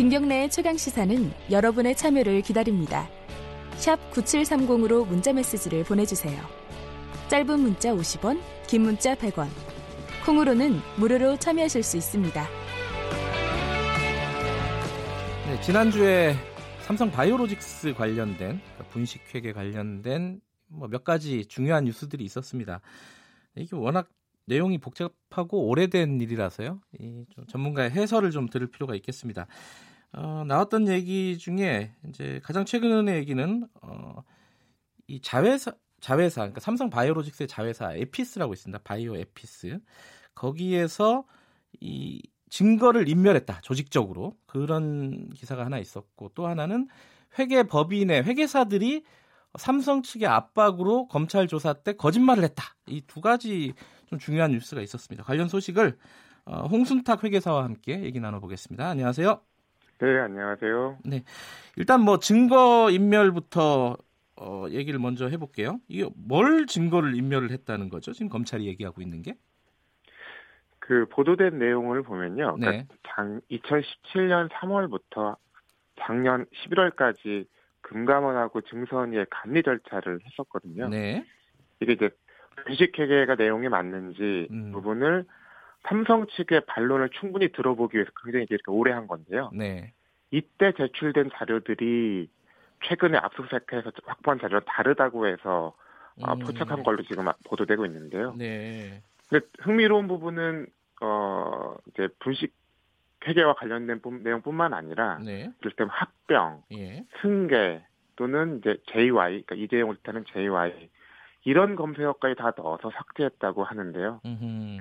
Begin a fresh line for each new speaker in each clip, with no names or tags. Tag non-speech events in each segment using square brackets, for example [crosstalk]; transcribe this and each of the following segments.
김경래의 최강 시사는 여러분의 참여를 기다립니다. 샵 9730으로 문자 메시지를 보내주세요. 짧은 문자 50원, 긴 문자 100원. 콩으로는 무료로 참여하실 수 있습니다.
네, 지난주에 삼성 바이오로직스 관련된 그러니까 분식회계 관련된 뭐 몇 가지 중요한 뉴스들이 있었습니다. 이게 워낙 내용이 복잡하고 오래된 일이라서요. 이 좀 전문가의 해설을 좀 들을 필요가 있겠습니다. 어, 나왔던 얘기 중에 이제 가장 최근의 얘기는 어, 이 자회사 자회사 그러니까 삼성 바이오로직스의 자회사 에피스라고 있습니다. 바이오 에피스 거기에서 이 증거를 인멸했다 조직적으로 그런 기사가 하나 있었고 또 하나는 회계 법인의 회계사들이 삼성 측의 압박으로 검찰 조사 때 거짓말을 했다 이 두 가지 좀 중요한 뉴스가 있었습니다. 관련 소식을 어, 홍순탁 회계사와 함께 얘기 나눠보겠습니다. 안녕하세요.
네, 안녕하세요.
네, 일단 뭐 증거 인멸부터 어, 얘기를 먼저 해볼게요. 이게 뭘 증거를 인멸을 했다는 거죠? 지금 검찰이 얘기하고 있는 게?
그 보도된 내용을 보면요. 그러니까 네. 장, 2017년 3월부터 작년 11월까지 금감원하고 증선위의 감리 절차를 했었거든요. 네. 이게 이제 주식회계가 내용이 맞는지 음. 부분을 삼성 측의 반론을 충분히 들어보기 위해서 굉장히 이렇게 오래 한 건데요. 네. 이때 제출된 자료들이 최근에 압수수색해서 확보한 자료와 다르다고 해서 어, 음. 포착한 걸로 지금 보도되고 있는데요. 네. 근데 흥미로운 부분은 어 이제 분식 회계와 관련된 내용뿐만 아니라 네. 이를테면 합병, 예. 승계 또는 이제 JY, 그러니까 이재용을 뜻하는 JY 이런 검색어까지 다 넣어서 삭제했다고 하는데요. 음,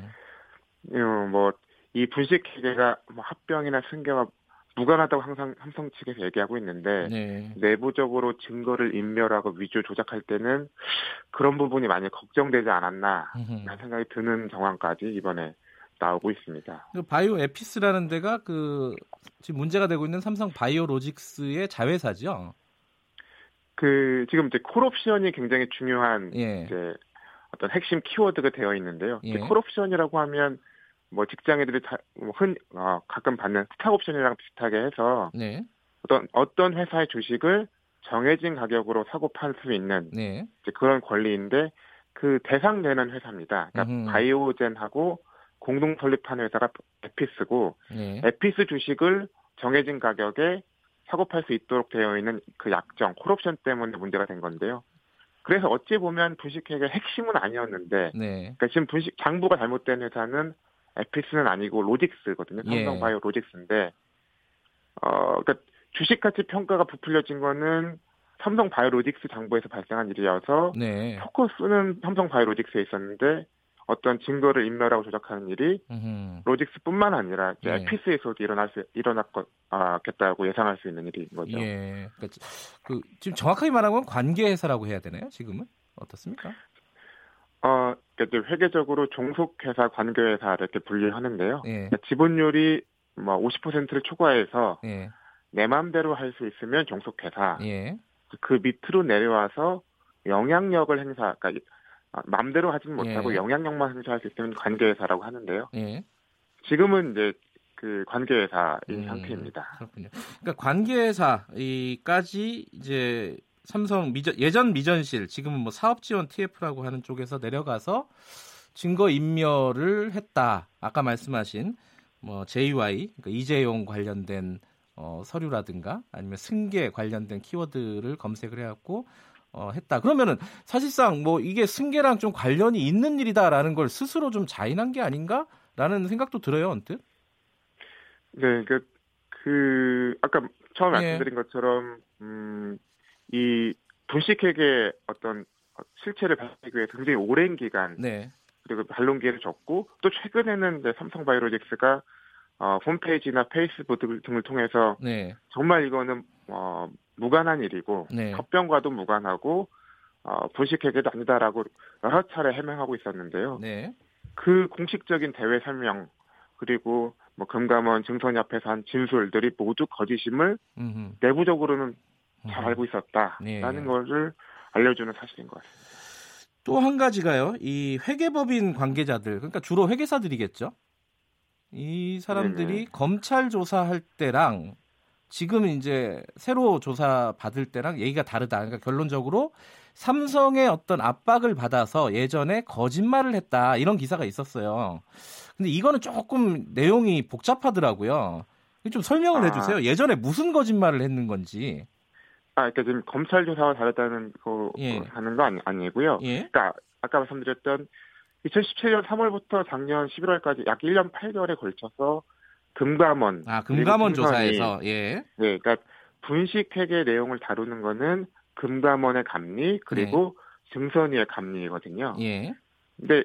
뭐이 분식 회계가 뭐 합병이나 승계와 무관하다고 항상 삼성 측에서 얘기하고 있는데 네. 내부적으로 증거를 인멸하고 위조 조작할 때는 그런 부분이 많이 걱정되지 않았나 라는 생각이 드는 정황까지 이번에 나오고 있습니다.
그 바이오 에피스라는 데가 그 지금 문제가 되고 있는 삼성 바이오로직스의 자회사죠.
그 지금 이제 콜옵션이 굉장히 중요한 예. 이제 어떤 핵심 키워드가 되어 있는데요. 예. 콜옵션이라고 하면 뭐 직장인들이 다, 뭐 흔, 어, 가끔 받는 스탁옵션이랑 비슷하게 해서 네. 어떤 어떤 회사의 주식을 정해진 가격으로 사고 팔 수 있는 네. 이제 그런 권리인데 그 대상되는 회사입니다. 그러니까 음흠. 바이오젠하고 공동 설립한 회사가 에피스고 네. 에피스 주식을 정해진 가격에 사고 팔 수 있도록 되어 있는 그 약정 콜옵션 때문에 문제가 된 건데요. 그래서 어찌 보면 분식회계 핵심은 아니었는데, 네. 그러니까 지금 분식 장부가 잘못된 회사는 에피스는 아니고 로직스거든요. 예. 삼성바이오 로직스인데 어 그러니까 주식 가치 평가가 부풀려진 거는 삼성 바이오로직스 장부에서 발생한 일이어서 네. 포커스는 삼성 바이오로직스에 있었는데 어떤 증거를 인멸하고 조작하는 일이 음흠. 로직스뿐만 아니라 네. 에피스에서도 일어날 수 일어났겠다고 예상할 수 있는 일인 거죠. 예.
그러니까 그 지금 정확하게 말하면 관계 회사라고 해야 되나요? 지금은 어떻습니까?
어, 회계적으로 종속회사, 관계회사 이렇게 분류하는데요. 예. 그러니까 지분율이 뭐 50%를 초과해서 예. 내 마음대로 할 수 있으면 종속회사. 예. 그 밑으로 내려와서 영향력을 행사, 그러니까 마음대로 하지는 못하고 예. 영향력만 행사할 수 있으면 관계회사라고 하는데요. 예. 지금은 이제 그 관계회사인 음, 상태입니다.
그렇군요. 그러니까 관계회사까지 이제 삼성 미전, 예전 미전실 지금은 뭐 사업지원 TF라고 하는 쪽에서 내려가서 증거 인멸을 했다. 아까 말씀하신 뭐 JY 그러니까 이재용 관련된 어, 서류라든가 아니면 승계 관련된 키워드를 검색을 해갖고 어, 했다. 그러면은 사실상 뭐 이게 승계랑 좀 관련이 있는 일이다라는 걸 스스로 좀 자인한 게 아닌가라는 생각도 들어요, 언뜻.
네, 그, 그 아까 처음 예. 말씀드린 것처럼 음, 이 분식회계 어떤 실체를 밝히기 위해서 굉장히 오랜 기간 네. 그리고 반론 기회를 줬고 또 최근에는 이제 삼성바이오로직스가 어, 홈페이지나 페이스북 등을 통해서 네. 정말 이거는 어, 무관한 일이고 네. 합병과도 무관하고 어, 분식회계도 아니다라고 여러 차례 해명하고 있었는데요. 네. 그 공식적인 대외 설명 그리고 뭐 금감원 증선협회에서 한 진술들이 모두 거짓임을 음흠. 내부적으로는 잘 알고 있었다라는 네. 것을 알려주는 사실인 것 같습니다.
또 한 가지가요. 이 회계법인 관계자들, 그러니까 주로 회계사들이겠죠. 이 사람들이 네네. 검찰 조사할 때랑 지금 이제 새로 조사 받을 때랑 얘기가 다르다. 그러니까 결론적으로 삼성의 어떤 압박을 받아서 예전에 거짓말을 했다 이런 기사가 있었어요. 근데 이거는 조금 내용이 복잡하더라고요. 좀 설명을 아. 해주세요. 예전에 무슨 거짓말을 했는 건지.
아, 그러니까 지금 검찰 조사와 다르다는 거 예. 하는 거 아니, 아니고요. 예. 그러니까 아까 말씀드렸던 2017년 3월부터 작년 11월까지 약 1년 8개월에 걸쳐서 금감원
아 금감원 조사에서 예.
네, 그러니까 분식 회계 내용을 다루는 거는 금감원의 감리 그리고 네. 증선위의 감리거든요. 예. 근데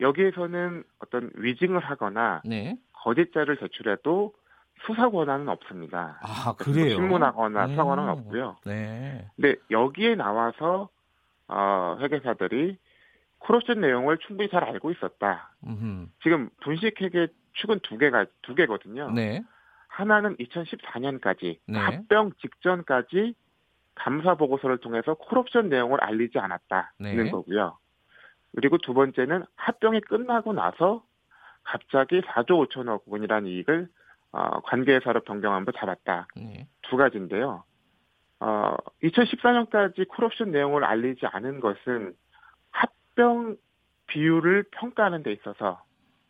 여기에서는 어떤 위증을 하거나 네. 거짓자를 제출해도 수사 권한은 없습니다.
아 그래요?
신문하거나 음. 수사 권한은 없고요. 네. 근데 여기에 나와서 어, 회계사들이 크로션 내용을 충분히 잘 알고 있었다. 음흠. 지금 분식회계 축은 두 개가 두 개거든요. 네. 하나는 2014년까지 네. 합병 직전까지 감사 보고서를 통해서 콜옵션 내용을 알리지 않았다는 네. 거고요. 그리고 두 번째는 합병이 끝나고 나서 갑자기 4조 5천억 원이라는 이익을 어, 관계회사로 변경함으로 잡았다. 네. 두 가지인데요. 어, 2014년까지 콜옵션 내용을 알리지 않은 것은 합병 비율을 평가하는 데 있어서,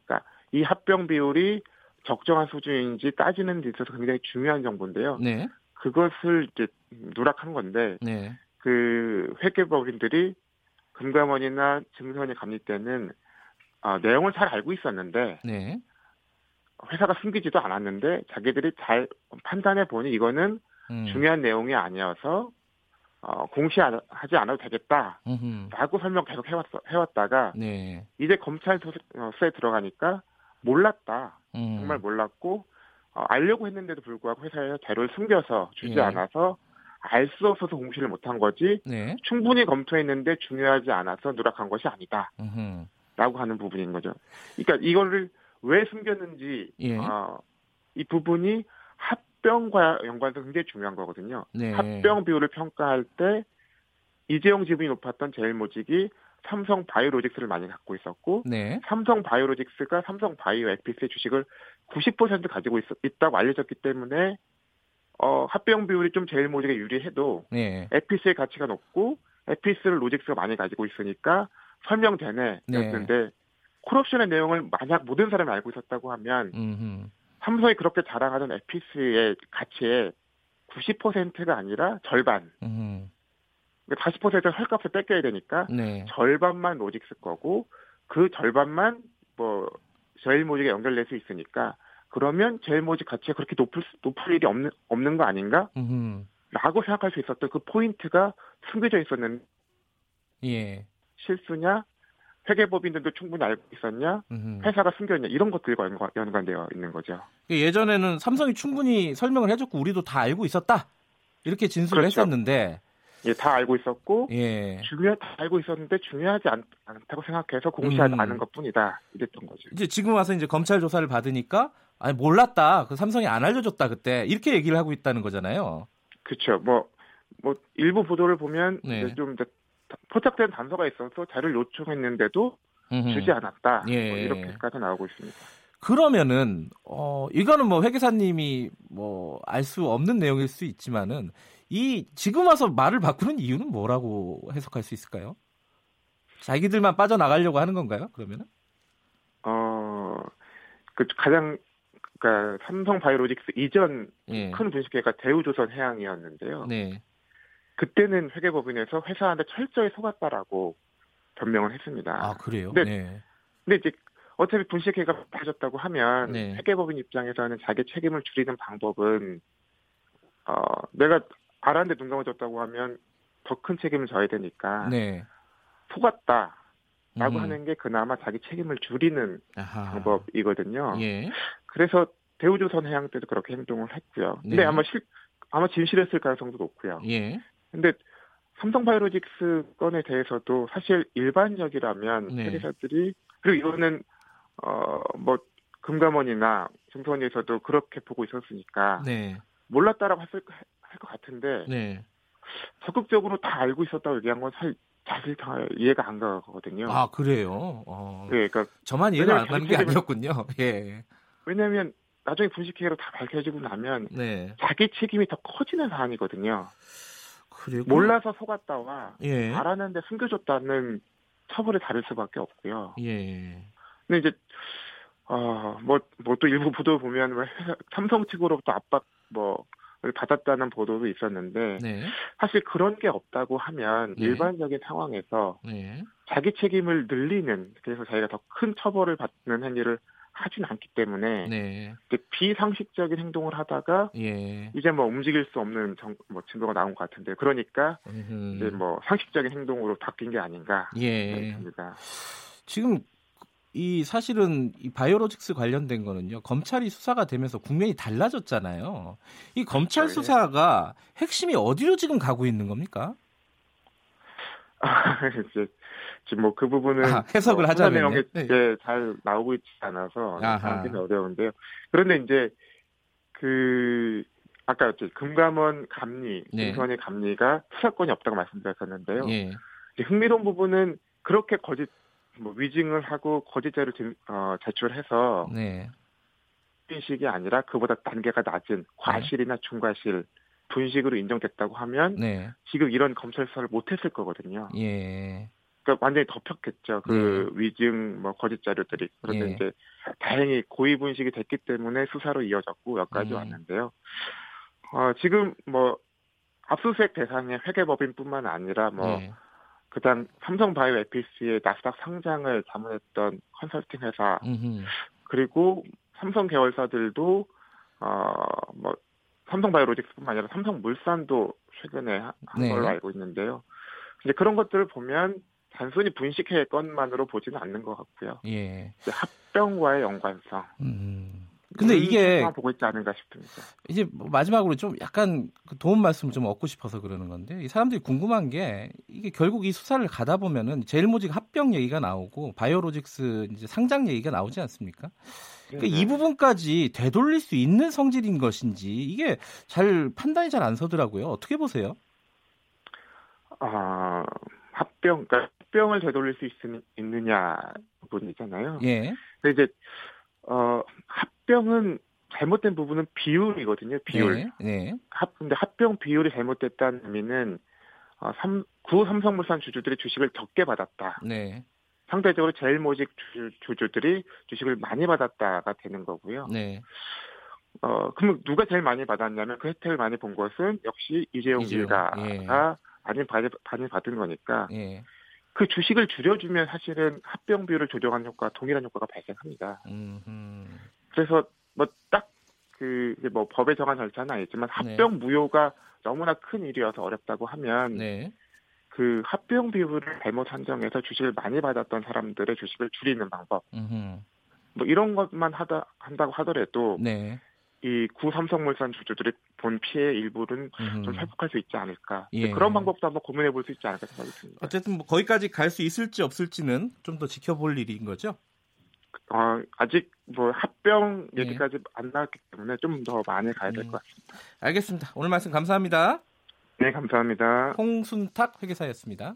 그러니까 이 합병 비율이 적정한 수준인지 따지는 데 있어서 굉장히 중요한 정보인데요. 네. 그것을 이제 누락한 건데, 네. 그 회계법인들이 금감원이나 증선이 감리 때는 어, 내용을 잘 알고 있었는데, 네. 회사가 숨기지도 않았는데 자기들이 잘 판단해 보니 이거는 음. 중요한 내용이 아니어서 어, 공시하지 않아도 되겠다라고 설명 계속 해왔, 해왔다가 네. 이제 검찰 수사에 들어가니까 몰랐다 음. 정말 몰랐고 어, 알려고 했는데도 불구하고 회사에 자료를 숨겨서 주지 네. 않아서 알 수 없어서 공시를 못한 거지 네. 충분히 검토했는데 중요하지 않아서 누락한 것이 아니다라고 하는 부분인 거죠. 그러니까 이거를 왜 숨겼는지 예. 어, 이 부분이 합병과 연관해서 굉장히 중요한 거거든요. 네. 합병 비율을 평가할 때 이재용 지분이 높았던 제일모직이 삼성 바이오로직스를 많이 갖고 있었고 네. 삼성 바이오로직스가 삼성 바이오 액피스의 주식을 90% 가지고 있, 있다고 알려졌기 때문에 어, 합병 비율이 좀 제일모직에 유리해도 네. 에피스의 가치가 높고 에피스를 로직스가 많이 가지고 있으니까 설명되네 였는데 네. 콜옵션의 내용을 만약 모든 사람이 알고 있었다고 하면 음흠. 삼성이 그렇게 자랑하던 에피스의 가치의 90%가 아니라 절반. 음. 40%를 헐값을 뺏겨야 되니까 네. 절반만 로직스 거고 그 절반만 뭐 제일모직에 연결될 수 있으니까 그러면 제일모직 가치가 그렇게 높을 높을 일이 없는 없는 거 아닌가? 음흠. 라고 생각할 수 있었던 그 포인트가 숨겨져 있었는데 예. 실수냐 회계법인들도 충분히 알고 있었냐, 회사가 숨겼냐 이런 것들과 연관 되어 있는 거죠.
예전에는 삼성이 충분히 설명을 해줬고 우리도 다 알고 있었다 이렇게 진술을 그렇죠. 했었는데,
예, 다 알고 있었고 예. 중요 다 알고 있었는데 중요하지 않, 다고 생각해서 공시하지 음. 않은 것뿐이다 이랬던 거죠.
이제 지금 와서 이제 검찰 조사를 받으니까 아니 몰랐다, 그 삼성이 안 알려줬다 그때 이렇게 얘기를 하고 있다는 거잖아요.
그렇죠. 뭐. 뭐 일부 보도를 보면 네. 좀 포착된 단서가 있어서 자료를 요청했는데도 음흠. 주지 않았다. 예. 뭐 이렇게까지 나오고 있습니다.
그러면은 어 이거는 뭐 회계사님이 뭐 알 수 없는 내용일 수 있지만은 이 지금 와서 말을 바꾸는 이유는 뭐라고 해석할 수 있을까요? 자기들만 빠져나가려고 하는 건가요? 그러면은?
어, 그 가장 그러니까 삼성 바이오로직스 이전 예. 큰 분식회가 대우조선 해양이었는데요. 네. 그때는 회계법인에서 회사한테 철저히 속았다라고 변명을 했습니다.
아 그래요?
근데, 네. 근데 이제 어차피 분식회가 빠졌다고 하면 네. 회계법인 입장에서는 자기 책임을 줄이는 방법은 어 내가 알았는데 눈 감아줬다고 하면 더 큰 책임을 져야 되니까 네. 속았다 라고 음. 하는 게 그나마 자기 책임을 줄이는 아하. 방법이거든요. 예. 그래서 대우조선 해양 때도 그렇게 행동을 했고요. 근데 네. 아마 실 아마 진실했을 가능성도 높고요. 예. 근데 삼성 바이오로직스 건에 대해서도 사실 일반적이라면 네. 회사들이 그리고 이거는 어뭐 금감원이나 증권에서도 그렇게 보고 있었으니까 네. 몰랐다라고 했을 할 것 같은데 네. 적극적으로 다 알고 있었다고 얘기한 건 사실 사실 다 이해가 안 가거든요.
아 그래요? 어. 네, 그러니까 저만 이해가 안 가는 게 아니었군요. [laughs] 예.
왜냐하면 나중에 분식회계로 다 밝혀지고 나면 네. 자기 책임이 더 커지는 사안이거든요. 그리고 몰라서 속았다와 예. 알았는데 숨겨줬다는 처벌이 다를 수밖에 없고요. 예. 근데 이제 어뭐뭐 뭐 또 일부 보도 보면 뭐 삼성 측으로부터 압박 뭐 받았다는 보도도 있었는데 네. 사실 그런 게 없다고 하면 네. 일반적인 상황에서 네. 자기 책임을 늘리는 그래서 자기가 더 큰 처벌을 받는 행위를 하진 않기 때문에 네. 비상식적인 행동을 하다가 예. 이제 뭐 움직일 수 없는 정, 뭐 증거가 나온 것 같은데 그러니까 음흠. 이제 뭐 상식적인 행동으로 바뀐 게 아닌가 예. 생각합니다.
지금 이 사실은 이 바이오로직스 관련된 거는요 검찰이 수사가 되면서 국면이 달라졌잖아요. 이 검찰 그렇죠. 예. 수사가 핵심이 어디로 지금 가고 있는 겁니까?
아, [laughs] 이제 지금 뭐 그 부분은 아,
해석을 뭐 하자면
네. 네. 잘 나오고 있지 않아서 하기는 어려운데요. 그런데 이제 그 아까 금감원 감리, 네. 금감원의 감리가 수사권이 없다고 말씀드렸었는데요. 예. 흥미로운 부분은 그렇게 거짓 뭐 위증을 하고 거짓 자료를 어, 제출해서 네. 인식이 아니라 그보다 단계가 낮은 과실이나 중과실 분식으로 인정됐다고 하면 네. 지금 이런 검찰 수사를 못했을 거거든요. 예. 그러니까 완전히 덮였겠죠. 그 네. 위증 뭐 거짓 자료들이. 그런데 예. 이제 다행히 고의 분식이 됐기 때문에 수사로 이어졌고 여기까지 음. 왔는데요. 어, 지금 뭐 압수수색 대상의 회계법인뿐만 아니라 뭐 네. 그다음 삼성바이오 에피스의 나스닥 상장을 자문했던 컨설팅 회사 음흠. 그리고 삼성 계열사들도 어뭐 삼성바이오로직스뿐만 아니라 삼성물산도 최근에 한 네. 걸로 알고 있는데요. 이제 그런 것들을 보면 단순히 분식회 건만으로 보지는 않는 것 같고요. 예. 합병과의 연관성. 음.
근데 이게
보고 있지 않은가 싶습니다.
이제 뭐 마지막으로 좀 약간 그 도움 말씀 좀 얻고 싶어서 그러는 건데 이 사람들이 궁금한 게 이게 결국 이 수사를 가다 보면은 제일모직 합병 얘기가 나오고 바이오로직스 이제 상장 얘기가 나오지 않습니까? 그러니까 이 부분까지 되돌릴 수 있는 성질인 것인지 이게 잘 판단이 잘 안 서더라고요. 어떻게 보세요?
아 합병, 그러니까 합병을 되돌릴 수 있, 있느냐 부분이잖아요. 예. 근데 이제 어 합병은 잘못된 부분은 비율이거든요. 비율. 네. 네. 합 근데 합병 비율이 잘못됐다는 의미는 어, 삼, 구 삼성물산 주주들이 주식을 적게 받았다. 네. 상대적으로 제일 모직 주주, 들이 주식을 많이 받았다가 되는 거고요. 네. 어, 그러면 누가 제일 많이 받았냐면 그 혜택을 많이 본 것은 역시 이재용 일가가 예. 많이, 받, 많이 받은 거니까 예. 그 주식을 줄여주면 사실은 합병 비율을 조정하는 효과, 동일한 효과가 발생합니다. 음흠. 그래서 뭐 딱 그뭐 법에 정한 절차는 아니지만 합병 네. 무효가 너무나 큰 일이어서 어렵다고 하면 네. 그 합병 비율을 잘못 산정해서 주식을 많이 받았던 사람들의 주식을 줄이는 방법. 음흠. 뭐 이런 것만 하다 한다고 하더라도 네. 이 구삼성물산 주주들이 본 피해 일부는. 좀 회복할 수 있지 않을까. 예. 그런 방법도 한번 고민해 볼 수 있지 않을까 생각이 듭니다.
어쨌든 뭐 거기까지 갈 수 있을지 없을지는 좀 더 지켜볼 일인 거죠.
어, 아직 뭐 합병 예. 얘기까지 네. 안 나왔기 때문에 좀 더 많이 가야 될것 음. 같습니다.
알겠습니다. 오늘 말씀 감사합니다.
네, 감사합니다.
홍순탁 회계사였습니다.